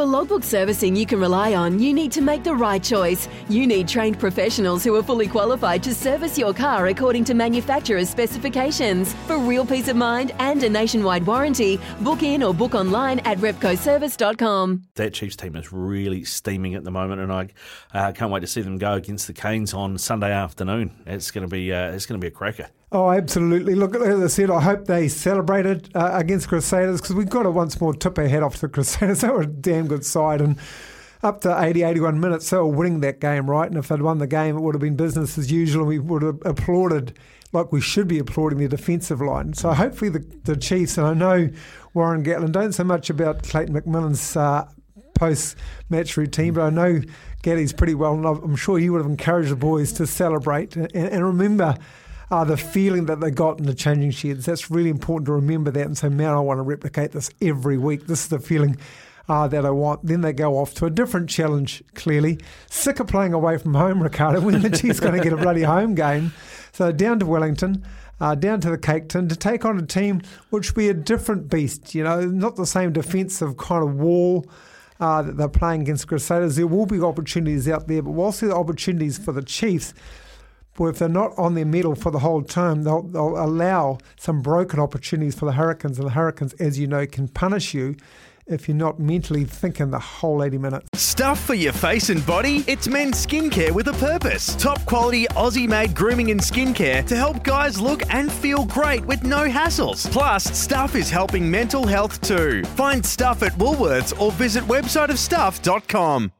For logbook servicing you can rely on, you need to make the right choice. You need trained professionals who are fully qualified to service your car according to manufacturer's specifications. For real peace of mind and a nationwide warranty, book in or book online at repcoservice.com. That Chiefs team is really steaming at the moment, and I uh, can't wait to see them go against the Canes on Sunday afternoon. It's going to be uh, it's going to be a cracker. Oh, absolutely. Look, as I said, I hope they celebrated uh, against Crusaders because we've got to once more tip our head off to the Crusaders. They were a damn good side and up to 80, 81 minutes, they were winning that game, right? And if they'd won the game, it would have been business as usual and we would have applauded like we should be applauding the defensive line. So hopefully the, the Chiefs, and I know Warren Gatland don't say much about Clayton McMillan's uh, post-match routine, but I know Gatty's pretty well, and I'm sure he would have encouraged the boys to celebrate and, and remember – uh, the feeling that they got in the changing sheds. That's really important to remember that and say, man, I want to replicate this every week. This is the feeling uh, that I want. Then they go off to a different challenge, clearly. Sick of playing away from home, Ricardo, when the Chiefs going to get a bloody home game. So down to Wellington. Uh, down to the Cake to take on a team which will be a different beast, you know, not the same defensive kind of wall uh, that they're playing against Crusaders. There will be opportunities out there, but whilst there are opportunities for the Chiefs, well, if they're not on their mettle for the whole time, they'll, they'll allow some broken opportunities for the Hurricanes. And the Hurricanes, as you know, can punish you if you're not mentally thinking the whole 80 minutes. Stuff for your face and body? It's men's skincare with a purpose. Top quality Aussie made grooming and skincare to help guys look and feel great with no hassles. Plus, Stuff is helping mental health too. Find Stuff at Woolworths or visit websiteofstuff.com.